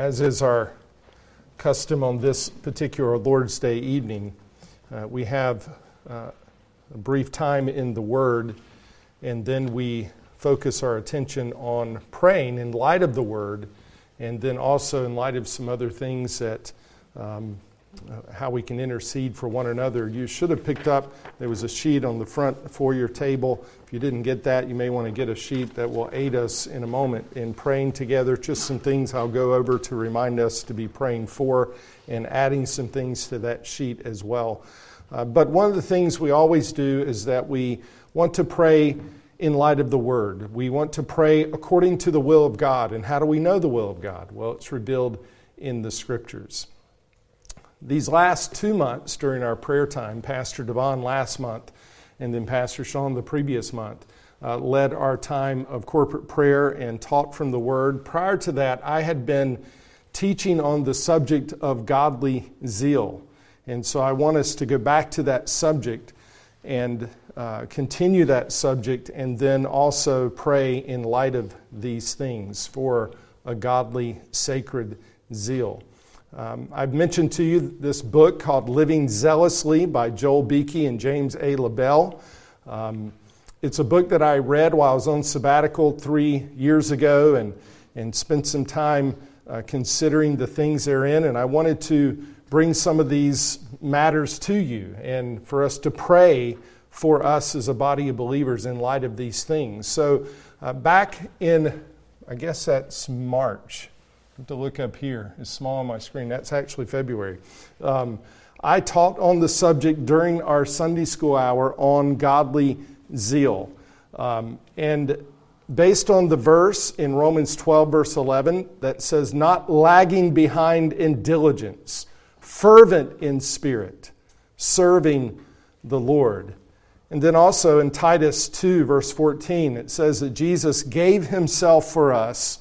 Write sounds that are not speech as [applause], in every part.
as is our custom on this particular Lord's Day evening, uh, we have uh, a brief time in the Word, and then we focus our attention on praying in light of the Word, and then also in light of some other things that um, uh, how we can intercede for one another. You should have picked up, there was a sheet on the front for your table. If you didn't get that, you may want to get a sheet that will aid us in a moment in praying together. Just some things I'll go over to remind us to be praying for and adding some things to that sheet as well. Uh, but one of the things we always do is that we want to pray in light of the Word. We want to pray according to the will of God. And how do we know the will of God? Well, it's revealed in the Scriptures. These last two months during our prayer time, Pastor Devon last month and then Pastor Sean the previous month, uh, led our time of corporate prayer and taught from the Word. Prior to that, I had been teaching on the subject of godly zeal. And so I want us to go back to that subject and uh, continue that subject and then also pray in light of these things for a godly, sacred zeal. Um, I've mentioned to you this book called Living Zealously by Joel Beeke and James A. LaBelle. Um, it's a book that I read while I was on sabbatical three years ago and, and spent some time uh, considering the things therein. And I wanted to bring some of these matters to you and for us to pray for us as a body of believers in light of these things. So, uh, back in, I guess that's March to look up here. It's small on my screen. That's actually February. Um, I taught on the subject during our Sunday school hour on godly zeal. Um, and based on the verse in Romans 12, verse 11, that says, Not lagging behind in diligence, fervent in spirit, serving the Lord. And then also in Titus 2, verse 14, it says that Jesus gave himself for us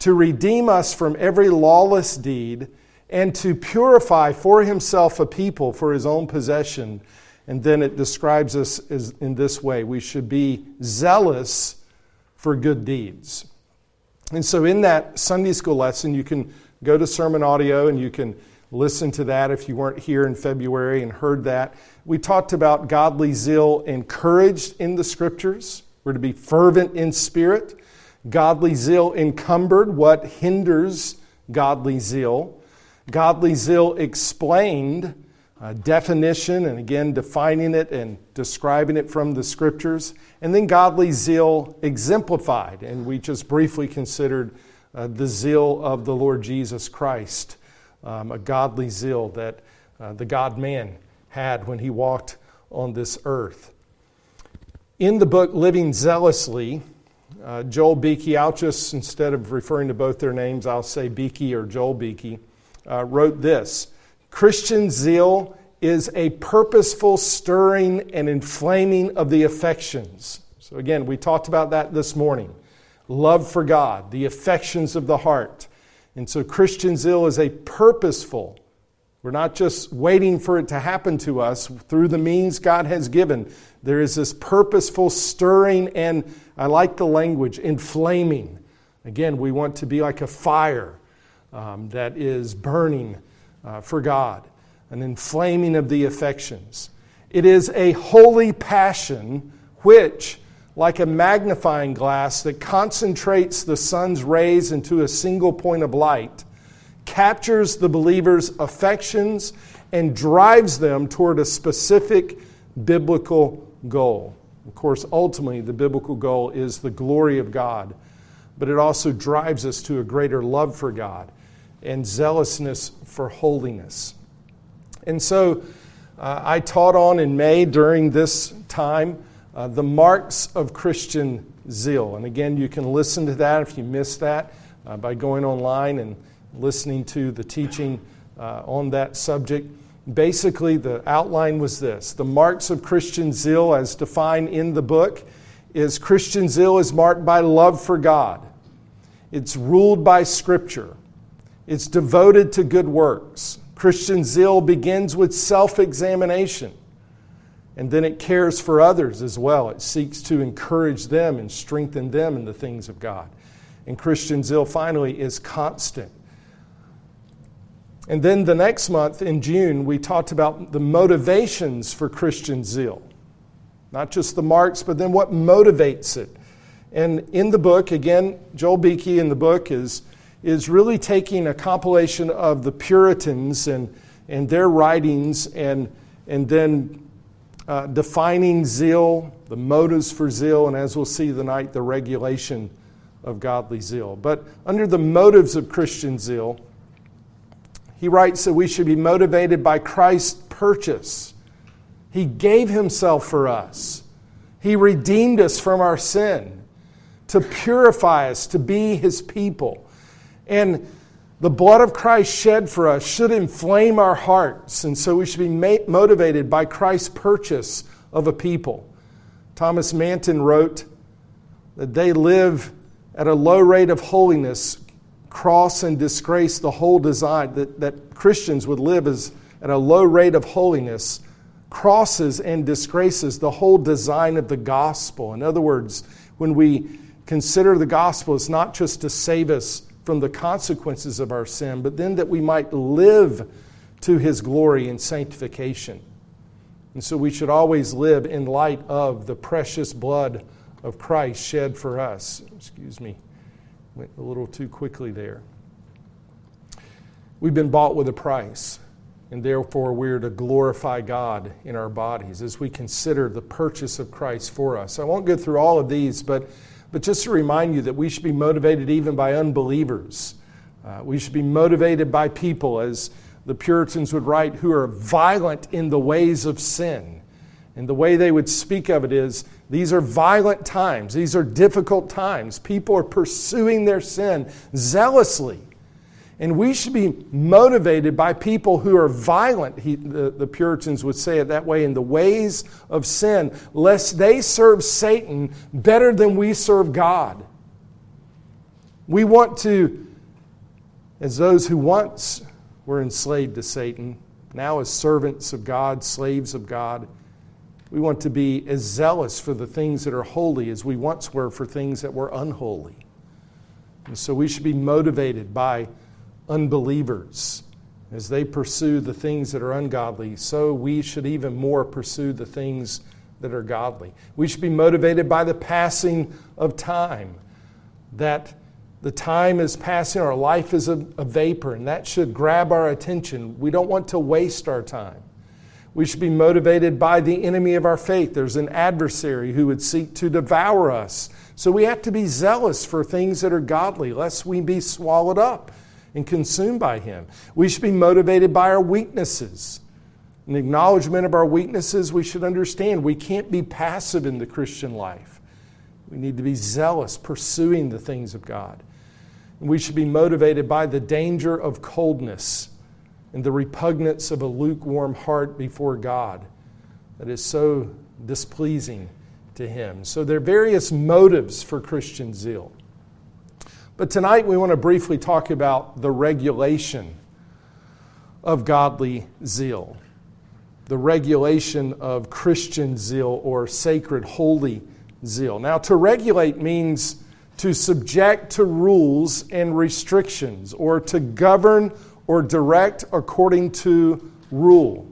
to redeem us from every lawless deed, and to purify for himself a people for his own possession. And then it describes us as, in this way we should be zealous for good deeds. And so, in that Sunday school lesson, you can go to sermon audio and you can listen to that if you weren't here in February and heard that. We talked about godly zeal encouraged in the scriptures. We're to be fervent in spirit. Godly zeal encumbered, what hinders godly zeal. Godly zeal explained, uh, definition, and again defining it and describing it from the scriptures. And then godly zeal exemplified, and we just briefly considered uh, the zeal of the Lord Jesus Christ, um, a godly zeal that uh, the God man had when he walked on this earth. In the book Living Zealously, uh, Joel Beeke, I'll just, instead of referring to both their names, I'll say Beeke or Joel Beeke, uh, wrote this Christian zeal is a purposeful stirring and inflaming of the affections. So, again, we talked about that this morning. Love for God, the affections of the heart. And so, Christian zeal is a purposeful, we're not just waiting for it to happen to us through the means God has given. There is this purposeful stirring, and I like the language, inflaming. Again, we want to be like a fire um, that is burning uh, for God, an inflaming of the affections. It is a holy passion which, like a magnifying glass that concentrates the sun's rays into a single point of light, captures the believer's affections and drives them toward a specific biblical goal. Of course, ultimately, the biblical goal is the glory of God, but it also drives us to a greater love for God and zealousness for holiness. And so uh, I taught on in May during this time uh, the marks of Christian zeal. And again, you can listen to that if you missed that uh, by going online and listening to the teaching uh, on that subject. Basically, the outline was this The marks of Christian zeal, as defined in the book, is Christian zeal is marked by love for God, it's ruled by Scripture, it's devoted to good works. Christian zeal begins with self examination. And then it cares for others as well. It seeks to encourage them and strengthen them in the things of God. And Christian zeal, finally, is constant. And then the next month in June, we talked about the motivations for Christian zeal. Not just the marks, but then what motivates it. And in the book, again, Joel Beeke in the book is, is really taking a compilation of the Puritans and, and their writings and, and then uh, defining zeal, the motives for zeal, and as we'll see tonight, the regulation of godly zeal. But under the motives of Christian zeal, he writes that we should be motivated by Christ's purchase. He gave himself for us, He redeemed us from our sin to purify us, to be His people. And the blood of Christ shed for us should inflame our hearts, and so we should be motivated by Christ's purchase of a people. Thomas Manton wrote that they live at a low rate of holiness, cross and disgrace the whole design, that, that Christians would live as, at a low rate of holiness, crosses and disgraces the whole design of the gospel. In other words, when we consider the gospel, it's not just to save us from the consequences of our sin, but then that we might live to his glory and sanctification. And so we should always live in light of the precious blood of Christ shed for us. Excuse me, went a little too quickly there. We've been bought with a price, and therefore we're to glorify God in our bodies as we consider the purchase of Christ for us. I won't go through all of these, but but just to remind you that we should be motivated even by unbelievers. Uh, we should be motivated by people, as the Puritans would write, who are violent in the ways of sin. And the way they would speak of it is these are violent times, these are difficult times. People are pursuing their sin zealously. And we should be motivated by people who are violent, he, the, the Puritans would say it that way, in the ways of sin, lest they serve Satan better than we serve God. We want to, as those who once were enslaved to Satan, now as servants of God, slaves of God, we want to be as zealous for the things that are holy as we once were for things that were unholy. And so we should be motivated by unbelievers as they pursue the things that are ungodly, so we should even more pursue the things that are godly. We should be motivated by the passing of time, that the time is passing, our life is a, a, vapor, and that should grab our attention. We don't want to waste our time. We should be motivated by the enemy of our faith. There's an adversary who would seek to devour us. So we have to be zealous for things that are godly, lest we be swallowed up and consumed by Him. We should be motivated by our weaknesses. In acknowledgement of our weaknesses, we should understand we can't be passive in the Christian life. We need to be zealous, pursuing the things of God. We should be motivated by the danger of coldness and the repugnance of a lukewarm heart before God that is so displeasing to Him. So there are various motives for Christian zeal. But tonight we want to briefly talk about the regulation of godly zeal, the regulation of Christian zeal or sacred, holy zeal. Now, to regulate means to subject to rules and restrictions, or to govern or direct according to rule,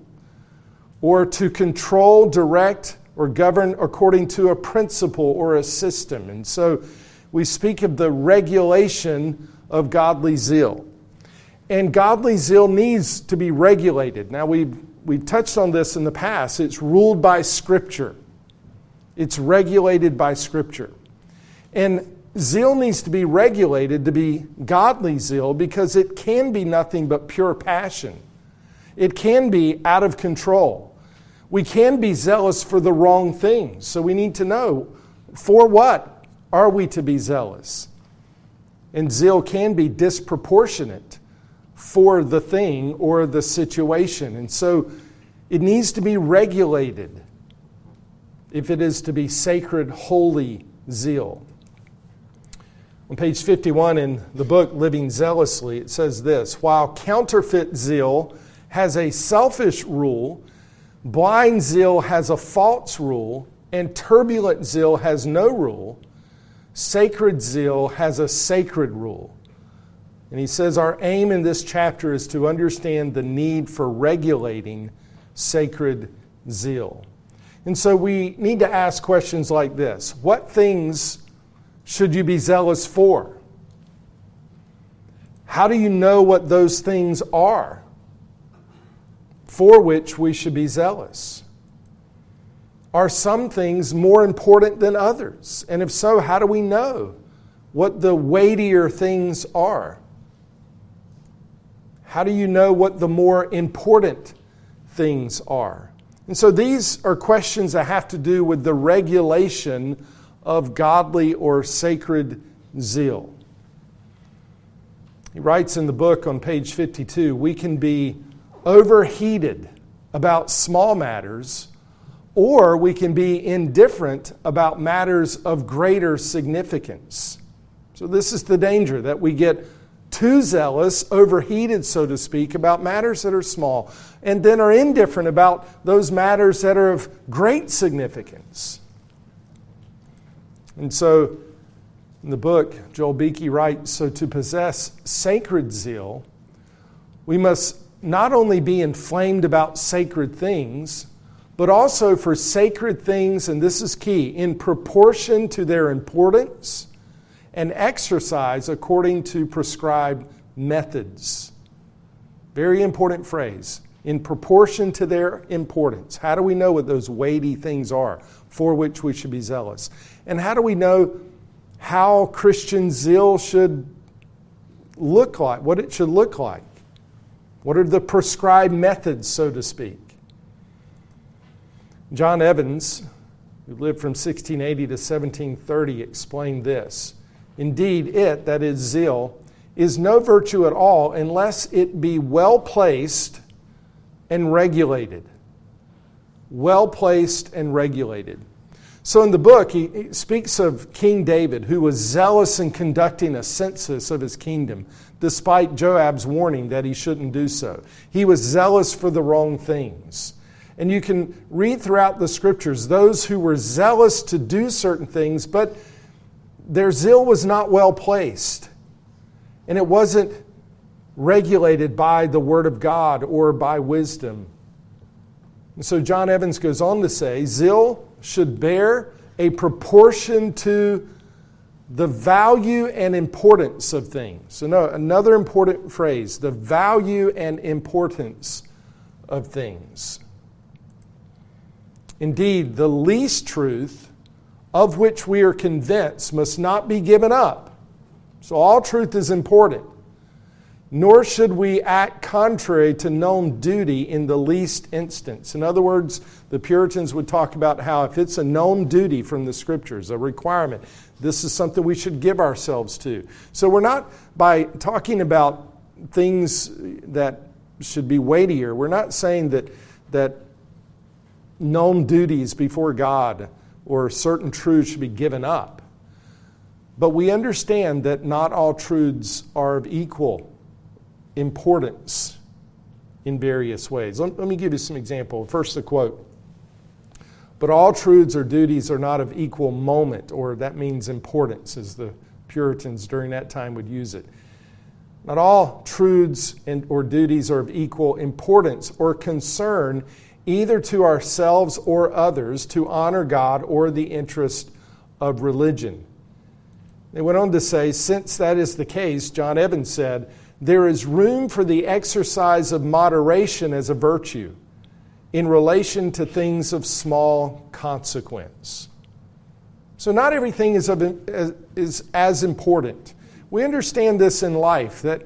or to control, direct, or govern according to a principle or a system. And so, we speak of the regulation of godly zeal. And godly zeal needs to be regulated. Now, we've, we've touched on this in the past. It's ruled by Scripture, it's regulated by Scripture. And zeal needs to be regulated to be godly zeal because it can be nothing but pure passion. It can be out of control. We can be zealous for the wrong things. So we need to know for what are we to be zealous? And zeal can be disproportionate for the thing or the situation. And so it needs to be regulated if it is to be sacred, holy zeal. On page 51 in the book Living Zealously, it says this While counterfeit zeal has a selfish rule, blind zeal has a false rule, and turbulent zeal has no rule. Sacred zeal has a sacred rule. And he says our aim in this chapter is to understand the need for regulating sacred zeal. And so we need to ask questions like this What things should you be zealous for? How do you know what those things are for which we should be zealous? Are some things more important than others? And if so, how do we know what the weightier things are? How do you know what the more important things are? And so these are questions that have to do with the regulation of godly or sacred zeal. He writes in the book on page 52 we can be overheated about small matters, or we can be indifferent about matters of greater significance. So, this is the danger that we get too zealous, overheated, so to speak, about matters that are small, and then are indifferent about those matters that are of great significance. And so, in the book, Joel Beeke writes So to possess sacred zeal, we must not only be inflamed about sacred things, but also for sacred things, and this is key, in proportion to their importance and exercise according to prescribed methods. Very important phrase. In proportion to their importance. How do we know what those weighty things are for which we should be zealous? And how do we know how Christian zeal should look like, what it should look like. What are the prescribed methods, so to speak? John Evans, who lived from 1680 to 1730, explained this. Indeed, it, that is zeal, is no virtue at all unless it be well placed and regulated. Well placed and regulated. So, in the book, he speaks of King David, who was zealous in conducting a census of his kingdom, despite Joab's warning that he shouldn't do so. He was zealous for the wrong things. And you can read throughout the scriptures those who were zealous to do certain things, but their zeal was not well placed. And it wasn't regulated by the Word of God or by wisdom. And so John Evans goes on to say zeal should bear a proportion to the value and importance of things. So, no, another important phrase the value and importance of things. Indeed, the least truth of which we are convinced must not be given up. So, all truth is important nor should we act contrary to known duty in the least instance. In other words, the Puritans would talk about how if it's a known duty from the scriptures, a requirement, this is something we should give ourselves to. So we're not, by talking about things that should be weightier, we're not saying that, that known duties before God or certain truths should be given up. But we understand that not all truths are of equal importance in various ways. Let, let me give you some example. First, the quote. But all truths or duties are not of equal moment, or that means importance, as the Puritans during that time would use it. Not all truths and, or duties are of equal importance or concern either to ourselves or others to honor God or the interest of religion. They went on to say, since that is the case, John Evans said, there is room for the exercise of moderation as a virtue in relation to things of small consequence. So, not everything is, of, is as important. We understand this in life that,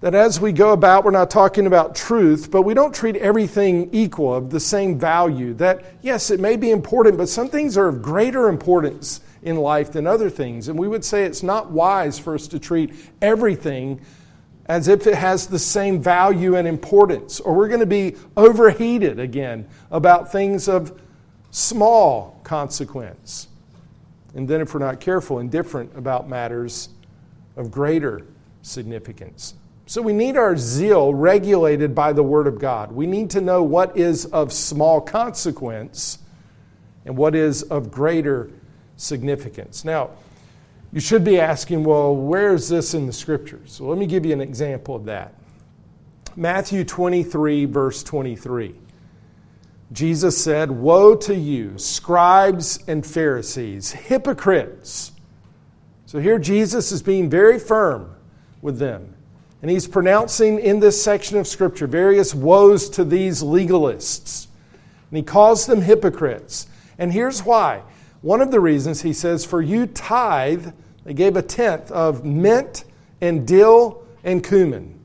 that as we go about, we're not talking about truth, but we don't treat everything equal, of the same value. That, yes, it may be important, but some things are of greater importance in life than other things. And we would say it's not wise for us to treat everything as if it has the same value and importance, or we're going to be overheated again about things of small consequence. And then, if we're not careful, indifferent about matters of greater significance. So, we need our zeal regulated by the Word of God. We need to know what is of small consequence and what is of greater significance. Now, You should be asking, well, where is this in the scriptures? So let me give you an example of that. Matthew 23, verse 23. Jesus said, Woe to you, scribes and Pharisees, hypocrites! So here Jesus is being very firm with them. And he's pronouncing in this section of Scripture various woes to these legalists. And he calls them hypocrites. And here's why. One of the reasons he says, For you tithe, they gave a tenth of mint and dill and cumin.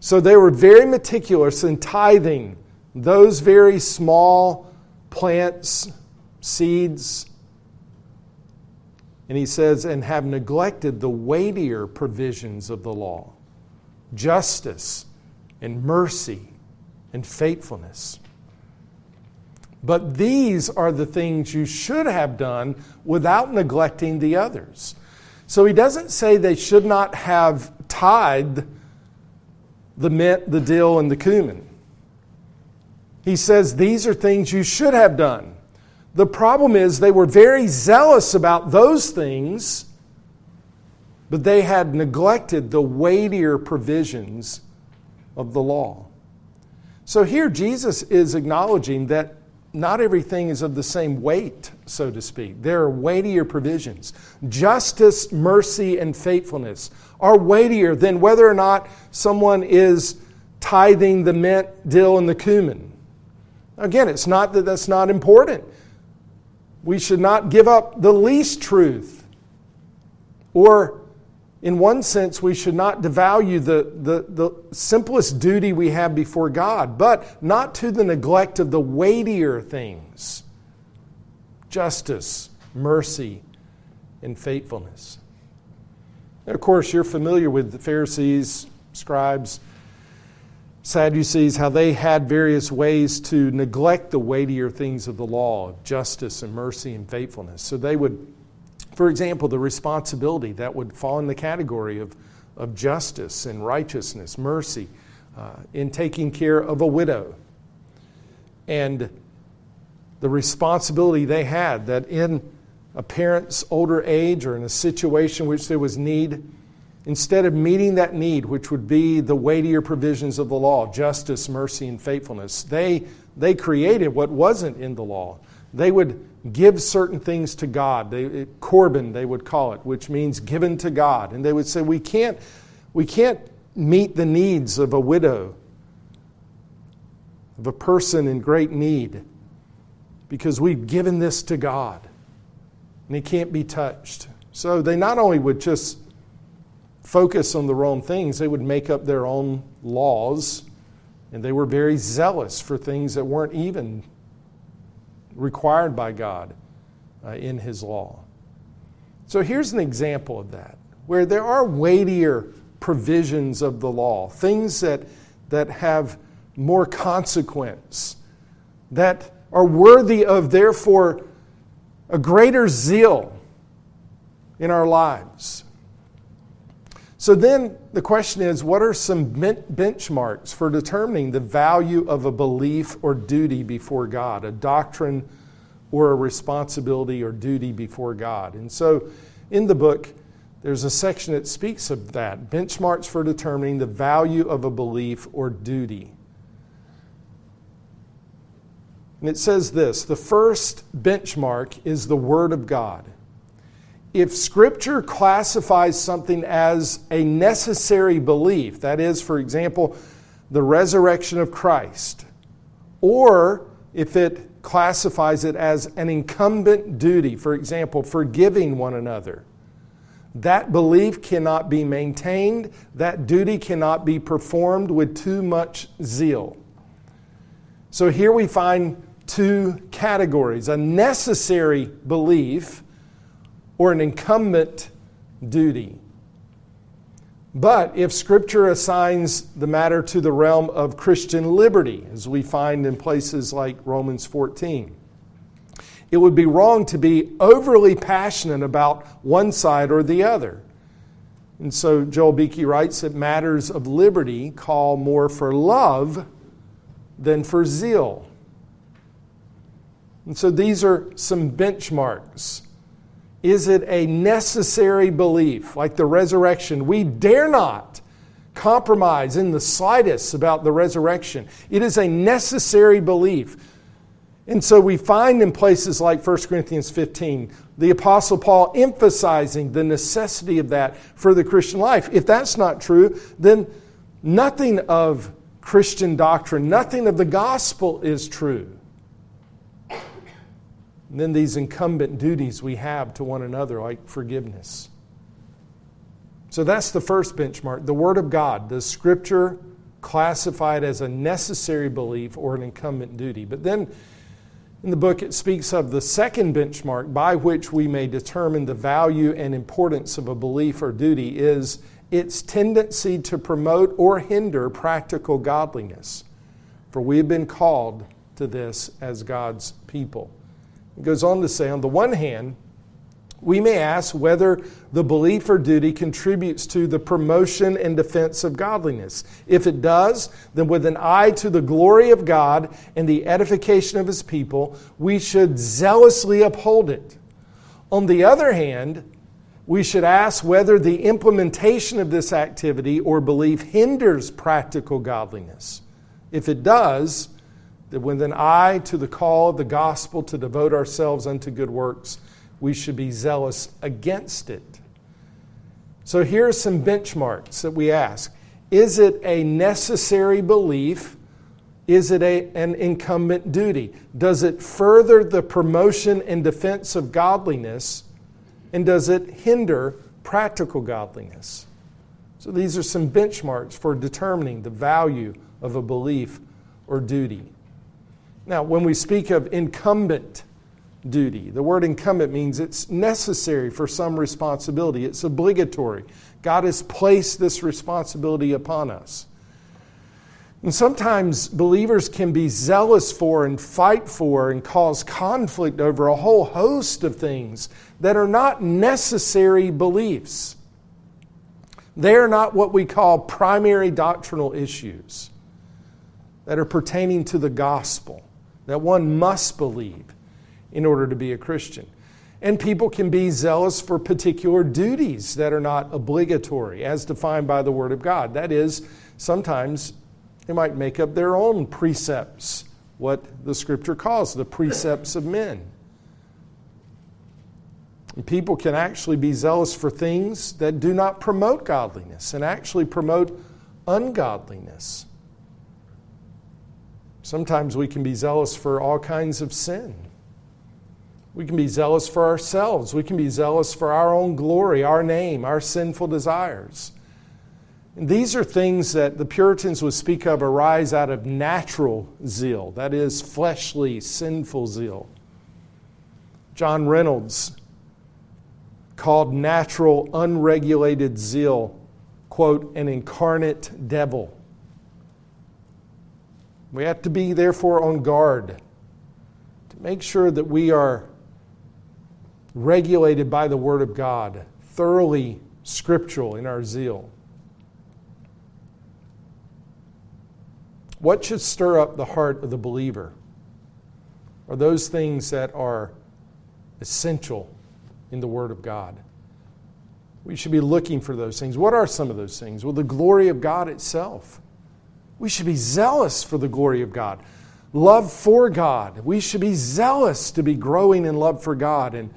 So they were very meticulous in tithing those very small plants, seeds. And he says, and have neglected the weightier provisions of the law justice and mercy and faithfulness. But these are the things you should have done without neglecting the others. So he doesn't say they should not have tithed the mint, the dill, and the cumin. He says these are things you should have done. The problem is they were very zealous about those things, but they had neglected the weightier provisions of the law. So here Jesus is acknowledging that not everything is of the same weight, so to speak. There are weightier provisions. Justice, mercy, and faithfulness are weightier than whether or not someone is tithing the mint, dill, and the cumin. Again, it's not that that's not important. We should not give up the least truth or in one sense, we should not devalue the, the, the simplest duty we have before God, but not to the neglect of the weightier things justice, mercy, and faithfulness. And of course, you're familiar with the Pharisees, scribes, Sadducees, how they had various ways to neglect the weightier things of the law, justice and mercy and faithfulness. So they would for example, the responsibility that would fall in the category of, of justice and righteousness, mercy, uh, in taking care of a widow. And the responsibility they had that in a parent's older age or in a situation which there was need, instead of meeting that need, which would be the weightier provisions of the law, justice, mercy, and faithfulness, they, they created what wasn't in the law. They would give certain things to God. They, Corban, they would call it, which means given to God. And they would say, we can't, we can't meet the needs of a widow, of a person in great need, because we've given this to God. And it can't be touched. So they not only would just focus on the wrong things, they would make up their own laws. And they were very zealous for things that weren't even required by God uh, in His law. So here's an example of that, where there are weightier provisions of the law, things that, that have more consequence, that are worthy of, therefore, a greater zeal in our lives. So then the question is what are some benchmarks for determining the value of a belief or duty before God, a doctrine or a responsibility or duty before God? And so in the book, there's a section that speaks of that benchmarks for determining the value of a belief or duty. And it says this the first benchmark is the Word of God if Scripture classifies something as a necessary belief, that is, for example, the resurrection of Christ, or if it classifies it as an incumbent duty, for example, forgiving one another, that belief cannot be maintained, that duty cannot be performed with too much zeal. So here we find two categories a necessary belief or an incumbent duty. But if Scripture assigns the matter to the realm of Christian liberty, as we find in places like Romans 14, it would be wrong to be overly passionate about one side or the other. And so Joel Beeke writes that matters of liberty call more for love than for zeal. And so these are some benchmarks Is it a necessary belief, like the resurrection? We dare not compromise in the slightest about the resurrection. It is a necessary belief. And so we find in places like 1 Corinthians 15, the Apostle Paul emphasizing the necessity of that for the Christian life. If that's not true, then nothing of Christian doctrine, nothing of the gospel is true. And then these incumbent duties we have to one another, like forgiveness. So that's the first benchmark the Word of God. the Scripture classified as a necessary belief or an incumbent duty? But then in the book, it speaks of the second benchmark by which we may determine the value and importance of a belief or duty is its tendency to promote or hinder practical godliness. For we have been called to this as God's people. Goes on to say, on the one hand, we may ask whether the belief or duty contributes to the promotion and defense of godliness. If it does, then with an eye to the glory of God and the edification of His people, we should zealously uphold it. On the other hand, we should ask whether the implementation of this activity or belief hinders practical godliness. If it does, that with an eye to the call of the gospel to devote ourselves unto good works, we should be zealous against it. So here are some benchmarks that we ask Is it a necessary belief? Is it a, an incumbent duty? Does it further the promotion and defense of godliness? And does it hinder practical godliness? So these are some benchmarks for determining the value of a belief or duty. Now, when we speak of incumbent duty, the word incumbent means it's necessary for some responsibility, it's obligatory. God has placed this responsibility upon us. And sometimes believers can be zealous for and fight for and cause conflict over a whole host of things that are not necessary beliefs. They are not what we call primary doctrinal issues that are pertaining to the gospel that one must believe in order to be a Christian. And people can be zealous for particular duties that are not obligatory, as defined by the Word of God. That is, sometimes they might make up their own precepts, what the Scripture calls the precepts of men. And people can actually be zealous for things that do not promote godliness and actually promote ungodliness. Sometimes we can be zealous for all kinds of sin. We can be zealous for ourselves. We can be zealous for our own glory, our name, our sinful desires. And these are things that the Puritans would speak of arise out of natural zeal, that is, fleshly, sinful zeal. John Reynolds called natural, unregulated zeal, quote, an incarnate devil. We have to be, therefore, on guard to make sure that we are regulated by the Word of God, thoroughly scriptural in our zeal. What should stir up the heart of the believer are those things that are essential in the Word of God. We should be looking for those things. What are some of those things? Well, the glory of God itself. We should be zealous for the glory of God. Love for God. We should be zealous to be growing in love for God and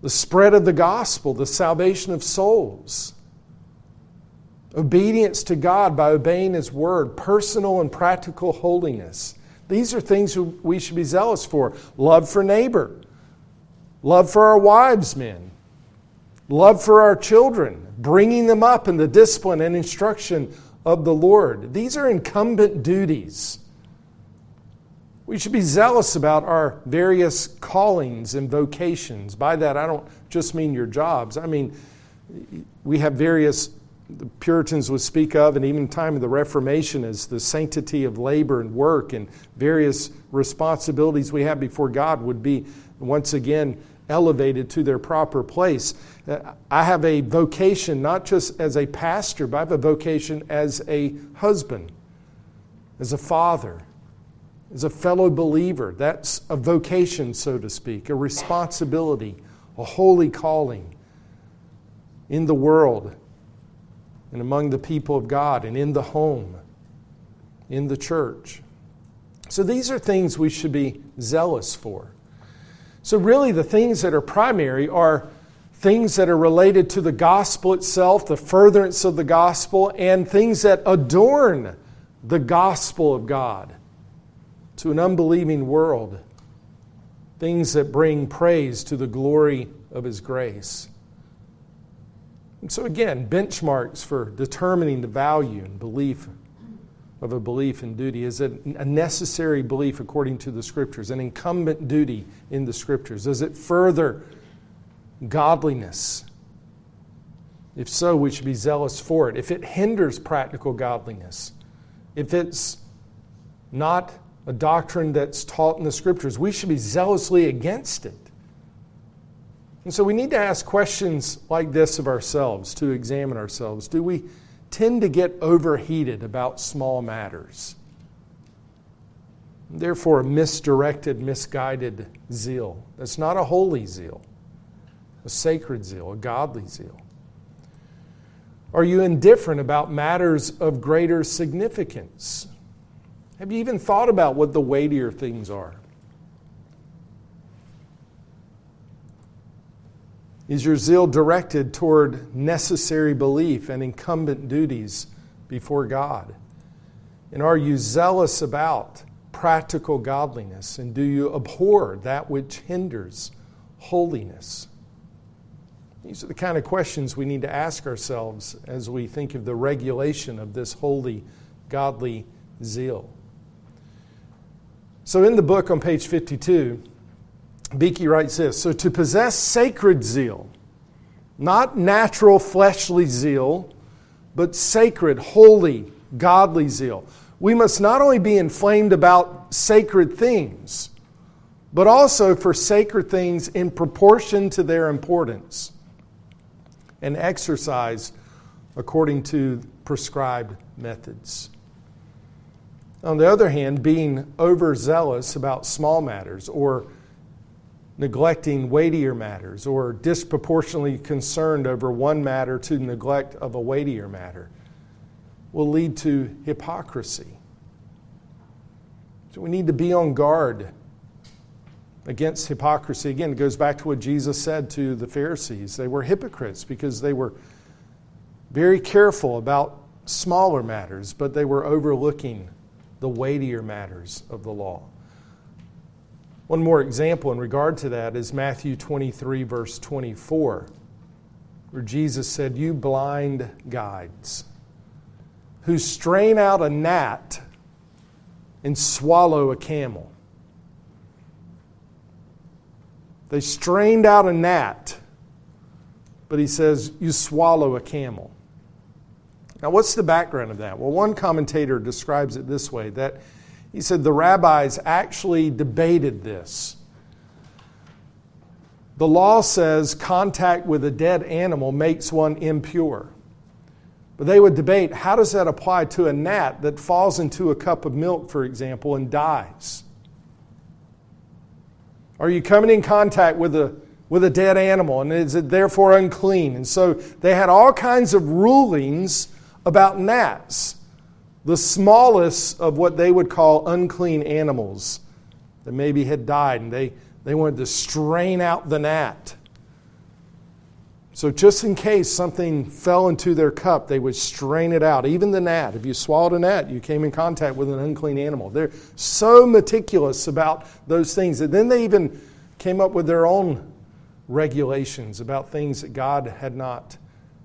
the spread of the gospel, the salvation of souls. Obedience to God by obeying His word, personal and practical holiness. These are things we should be zealous for. Love for neighbor, love for our wives, men, love for our children, bringing them up in the discipline and instruction of the Lord. These are incumbent duties. We should be zealous about our various callings and vocations. By that, I don't just mean your jobs. I mean, we have various, the Puritans would speak of, and even time of the Reformation, as the sanctity of labor and work and various responsibilities we have before God would be once again elevated to their proper place. Uh, I have a vocation not just as a pastor, but I have a vocation as a husband, as a father, as a fellow believer. That's a vocation, so to speak, a responsibility a holy calling in the world and among the people of God and in the home, in the church. So these are things we should be zealous for. So, really, the things that are primary are things that are related to the gospel itself, the furtherance of the gospel, and things that adorn the gospel of God to an unbelieving world. Things that bring praise to the glory of His grace. And so, again, benchmarks for determining the value and belief of a belief in duty is it a necessary belief according to the Scriptures, an incumbent duty in the Scriptures? Does it further godliness? If so, we should be zealous for it. If it hinders practical godliness, if it's not a doctrine that's taught in the Scriptures, we should be zealously against it. And so we need to ask questions like this of ourselves to examine ourselves. Do we tend to get overheated about small matters? Therefore, misdirected, misguided zeal. That's not a holy zeal, a sacred zeal, a godly zeal. Are you indifferent about matters of greater significance? Have you even thought about what the weightier things are? Is your zeal directed toward necessary belief and incumbent duties before God? And are you zealous about practical godliness? And do you abhor that which hinders holiness? These are the kind of questions we need to ask ourselves as we think of the regulation of this holy, godly zeal. So, in the book on page 52, Beeke writes this So to possess sacred zeal, not natural fleshly zeal, but sacred, holy, godly zeal, we must not only be inflamed about sacred things, but also for sacred things in proportion to their importance and exercised according to prescribed methods. On the other hand, being overzealous about small matters or neglecting weightier matters or disproportionately concerned over one matter to neglect of a weightier matter will lead to hypocrisy. So we need to be on guard against hypocrisy. Again, it goes back to what Jesus said to the Pharisees. They were hypocrites because they were very careful about smaller matters, but they were overlooking the weightier matters of the law. One more example in regard to that is Matthew 23, verse 24, where Jesus said, You blind guides who strain out a gnat and swallow a camel. They strained out a gnat, but he says, You swallow a camel. Now, what's the background of that? Well, one commentator describes it this way that he said the rabbis actually debated this. The law says contact with a dead animal makes one impure. But they would debate how does that apply to a gnat that falls into a cup of milk, for example, and dies? Are you coming in contact with a, with a dead animal and is it therefore unclean? And so they had all kinds of rulings about gnats the smallest of what they would call unclean animals that maybe had died, and they, they wanted to strain out the gnat. So, just in case something fell into their cup, they would strain it out. Even the gnat. If you swallowed a gnat, you came in contact with an unclean animal. They're so meticulous about those things that then they even came up with their own regulations about things that God had not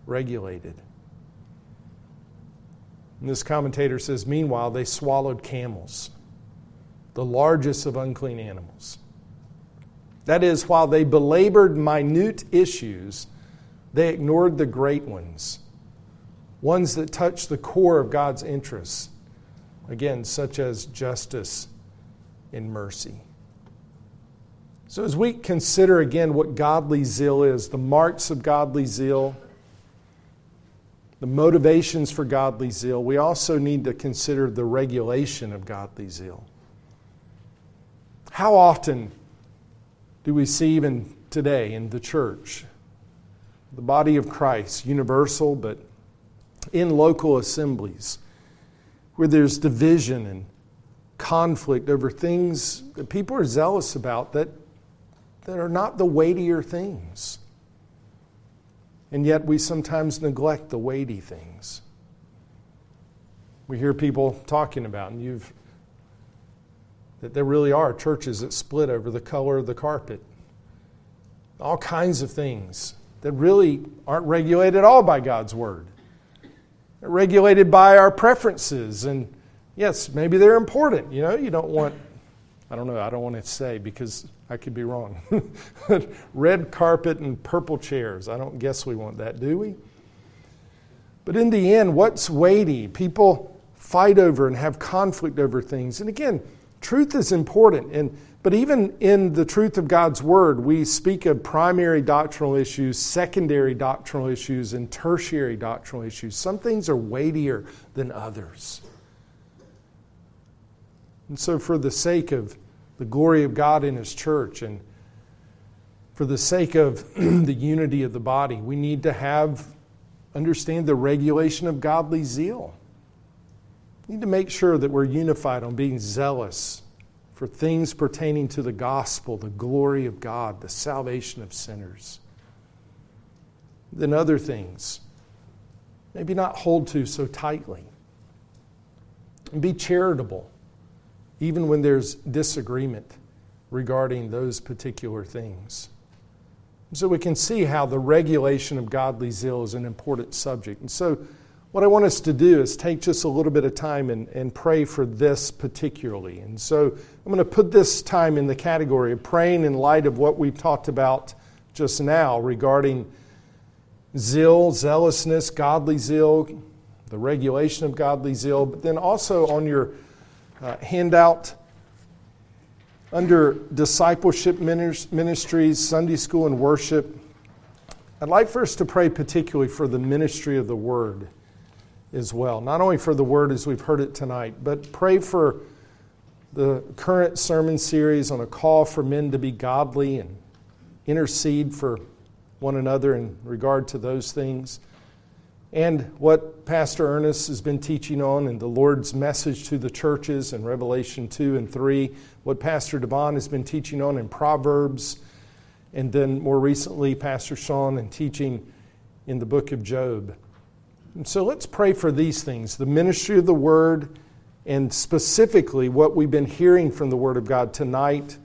regulated. And this commentator says, meanwhile, they swallowed camels, the largest of unclean animals. That is, while they belabored minute issues, they ignored the great ones, ones that touch the core of God's interests, again, such as justice and mercy. So, as we consider again what godly zeal is, the marks of godly zeal, the motivations for godly zeal, we also need to consider the regulation of godly zeal. How often do we see even today in the church, the body of Christ, universal, but in local assemblies, where there's division and conflict over things that people are zealous about that, that are not the weightier things. And yet we sometimes neglect the weighty things. We hear people talking about, and you've that there really are churches that split over the color of the carpet. All kinds of things that really aren't regulated at all by God's Word. They're regulated by our preferences. And yes, maybe they're important. You know, you don't want, I don't know, I don't want to say because I could be wrong. [laughs] Red carpet and purple chairs. I don't guess we want that, do we? But in the end, what's weighty? People fight over and have conflict over things. And again, Truth is important, and, but even in the truth of God's Word, we speak of primary doctrinal issues, secondary doctrinal issues, and tertiary doctrinal issues. Some things are weightier than others. And so, for the sake of the glory of God in His church and for the sake of [clears throat] the unity of the body, we need to have, understand the regulation of godly zeal. We need to make sure that we're unified on being zealous for things pertaining to the gospel, the glory of God, the salvation of sinners. Then other things, maybe not hold to so tightly. And be charitable, even when there's disagreement regarding those particular things. So we can see how the regulation of godly zeal is an important subject. And so what I want us to do is take just a little bit of time and, and pray for this particularly. And so I'm going to put this time in the category of praying in light of what we've talked about just now regarding zeal, zealousness, godly zeal, the regulation of godly zeal, but then also on your uh, handout under discipleship ministries, Sunday school, and worship. I'd like for us to pray particularly for the ministry of the word as well. Not only for the word as we've heard it tonight, but pray for the current sermon series on a call for men to be godly and intercede for one another in regard to those things. And what Pastor Ernest has been teaching on in the Lord's message to the churches in Revelation 2 and 3, what Pastor Devon has been teaching on in Proverbs, and then more recently, Pastor Sean and teaching in the book of Job. And so let's pray for these things the ministry of the Word, and specifically what we've been hearing from the Word of God tonight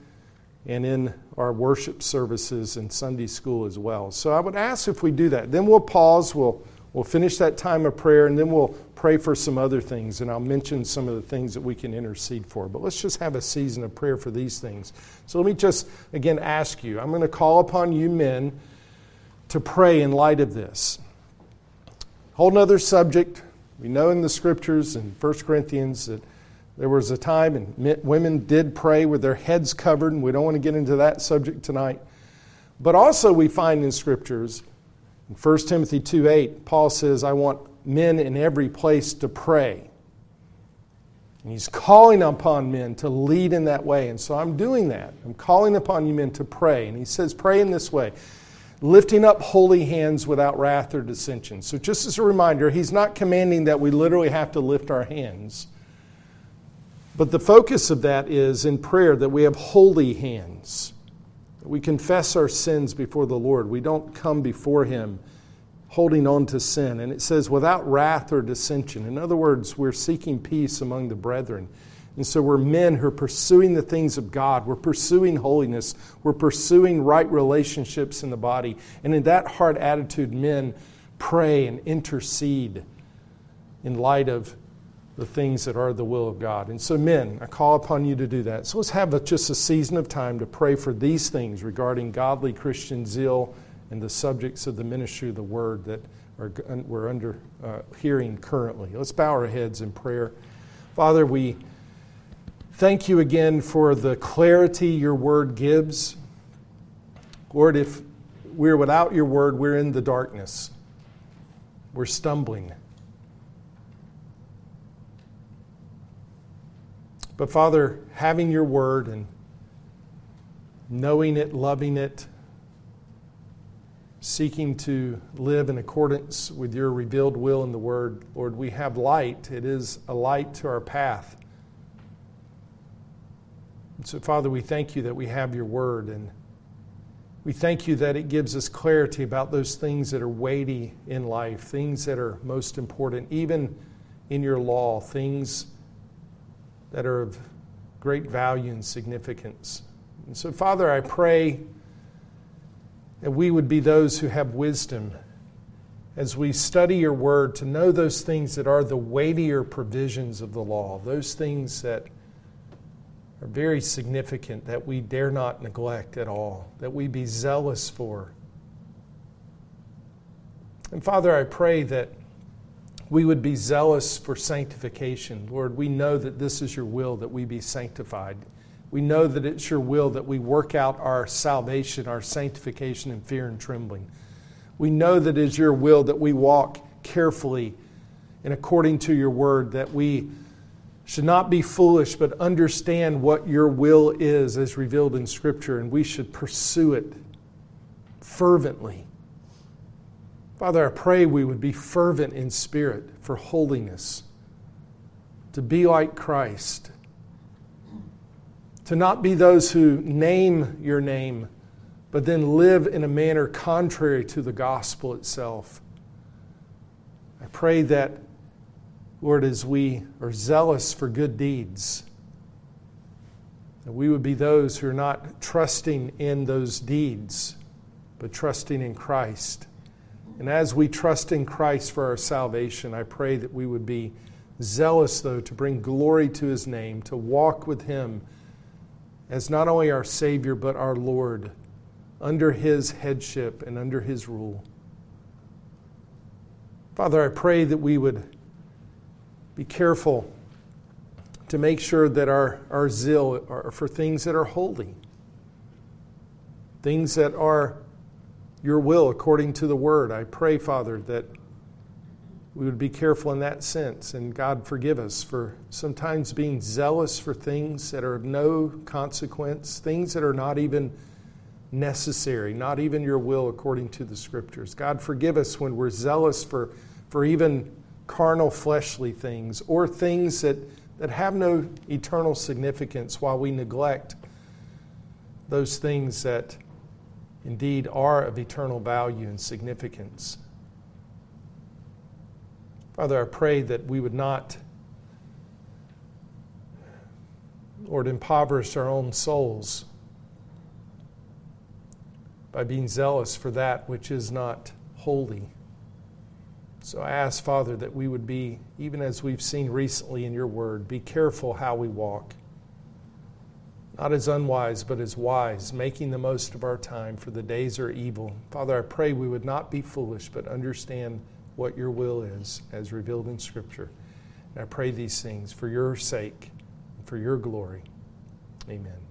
and in our worship services and Sunday school as well. So I would ask if we do that. Then we'll pause, we'll, we'll finish that time of prayer, and then we'll pray for some other things. And I'll mention some of the things that we can intercede for. But let's just have a season of prayer for these things. So let me just, again, ask you I'm going to call upon you men to pray in light of this. Whole other subject. We know in the scriptures in 1 Corinthians that there was a time and women did pray with their heads covered, and we don't want to get into that subject tonight. But also, we find in scriptures, in 1 Timothy 2 8, Paul says, I want men in every place to pray. And he's calling upon men to lead in that way. And so I'm doing that. I'm calling upon you men to pray. And he says, Pray in this way lifting up holy hands without wrath or dissension. So, just as a reminder, he's not commanding that we literally have to lift our hands. But the focus of that is in prayer that we have holy hands. We confess our sins before the Lord. We don't come before him holding on to sin. And it says, without wrath or dissension. In other words, we're seeking peace among the brethren. And so we're men who are pursuing the things of God. We're pursuing holiness. We're pursuing right relationships in the body. And in that heart attitude, men pray and intercede in light of the things that are the will of God. And so, men, I call upon you to do that. So let's have a, just a season of time to pray for these things regarding godly Christian zeal and the subjects of the ministry of the word that are, we're under uh, hearing currently. Let's bow our heads in prayer. Father, we. Thank you again for the clarity your word gives. Lord, if we're without your word, we're in the darkness. We're stumbling. But Father, having your word and knowing it, loving it, seeking to live in accordance with your revealed will in the Word. Lord, we have light, it is a light to our path. And so, Father, we thank you that we have your Word, and we thank you that it gives us clarity about those things that are weighty in life, things that are most important, even in your law, things that are of great value and significance. And so, Father, I pray that we would be those who have wisdom as we study your word to know those things that are the weightier provisions of the law, those things that are very significant that we dare not neglect at all, that we be zealous for. And Father, I pray that we would be zealous for sanctification. Lord, we know that this is your will that we be sanctified. We know that it's your will that we work out our salvation, our sanctification in fear and trembling. We know that it is your will that we walk carefully and according to your word, that we should not be foolish, but understand what your will is as revealed in Scripture, and we should pursue it fervently. Father, I pray we would be fervent in spirit for holiness, to be like Christ to not be those who name your name, but then live in a manner contrary to the gospel itself. I pray that, Lord, as we are zealous for good deeds, that we would be those who are not trusting in those deeds, but trusting in Christ. And as we trust in Christ for our salvation, I pray that we would be zealous, though, to bring glory to his name, to walk with him as not only our Savior, but our Lord, under His headship and under His rule. Father, I pray that we would be careful to make sure that our, our zeal are for things that are holy, things that are your will according to the Word. I pray, Father, that we would be careful in that sense. And God, forgive us for sometimes being zealous for things that are of no consequence, things that are not even necessary, not even your will according to the scriptures. God, forgive us when we're zealous for, for even carnal, fleshly things or things that, that have no eternal significance while we neglect those things that indeed are of eternal value and significance. Father, I pray that we would not, Lord, impoverish our own souls by being zealous for that which is not holy. So I ask, Father, that we would be, even as we've seen recently in your word, be careful how we walk. Not as unwise, but as wise, making the most of our time, for the days are evil. Father, I pray we would not be foolish, but understand what your will is as revealed in Scripture. And I pray these things for your sake, and for your glory. Amen.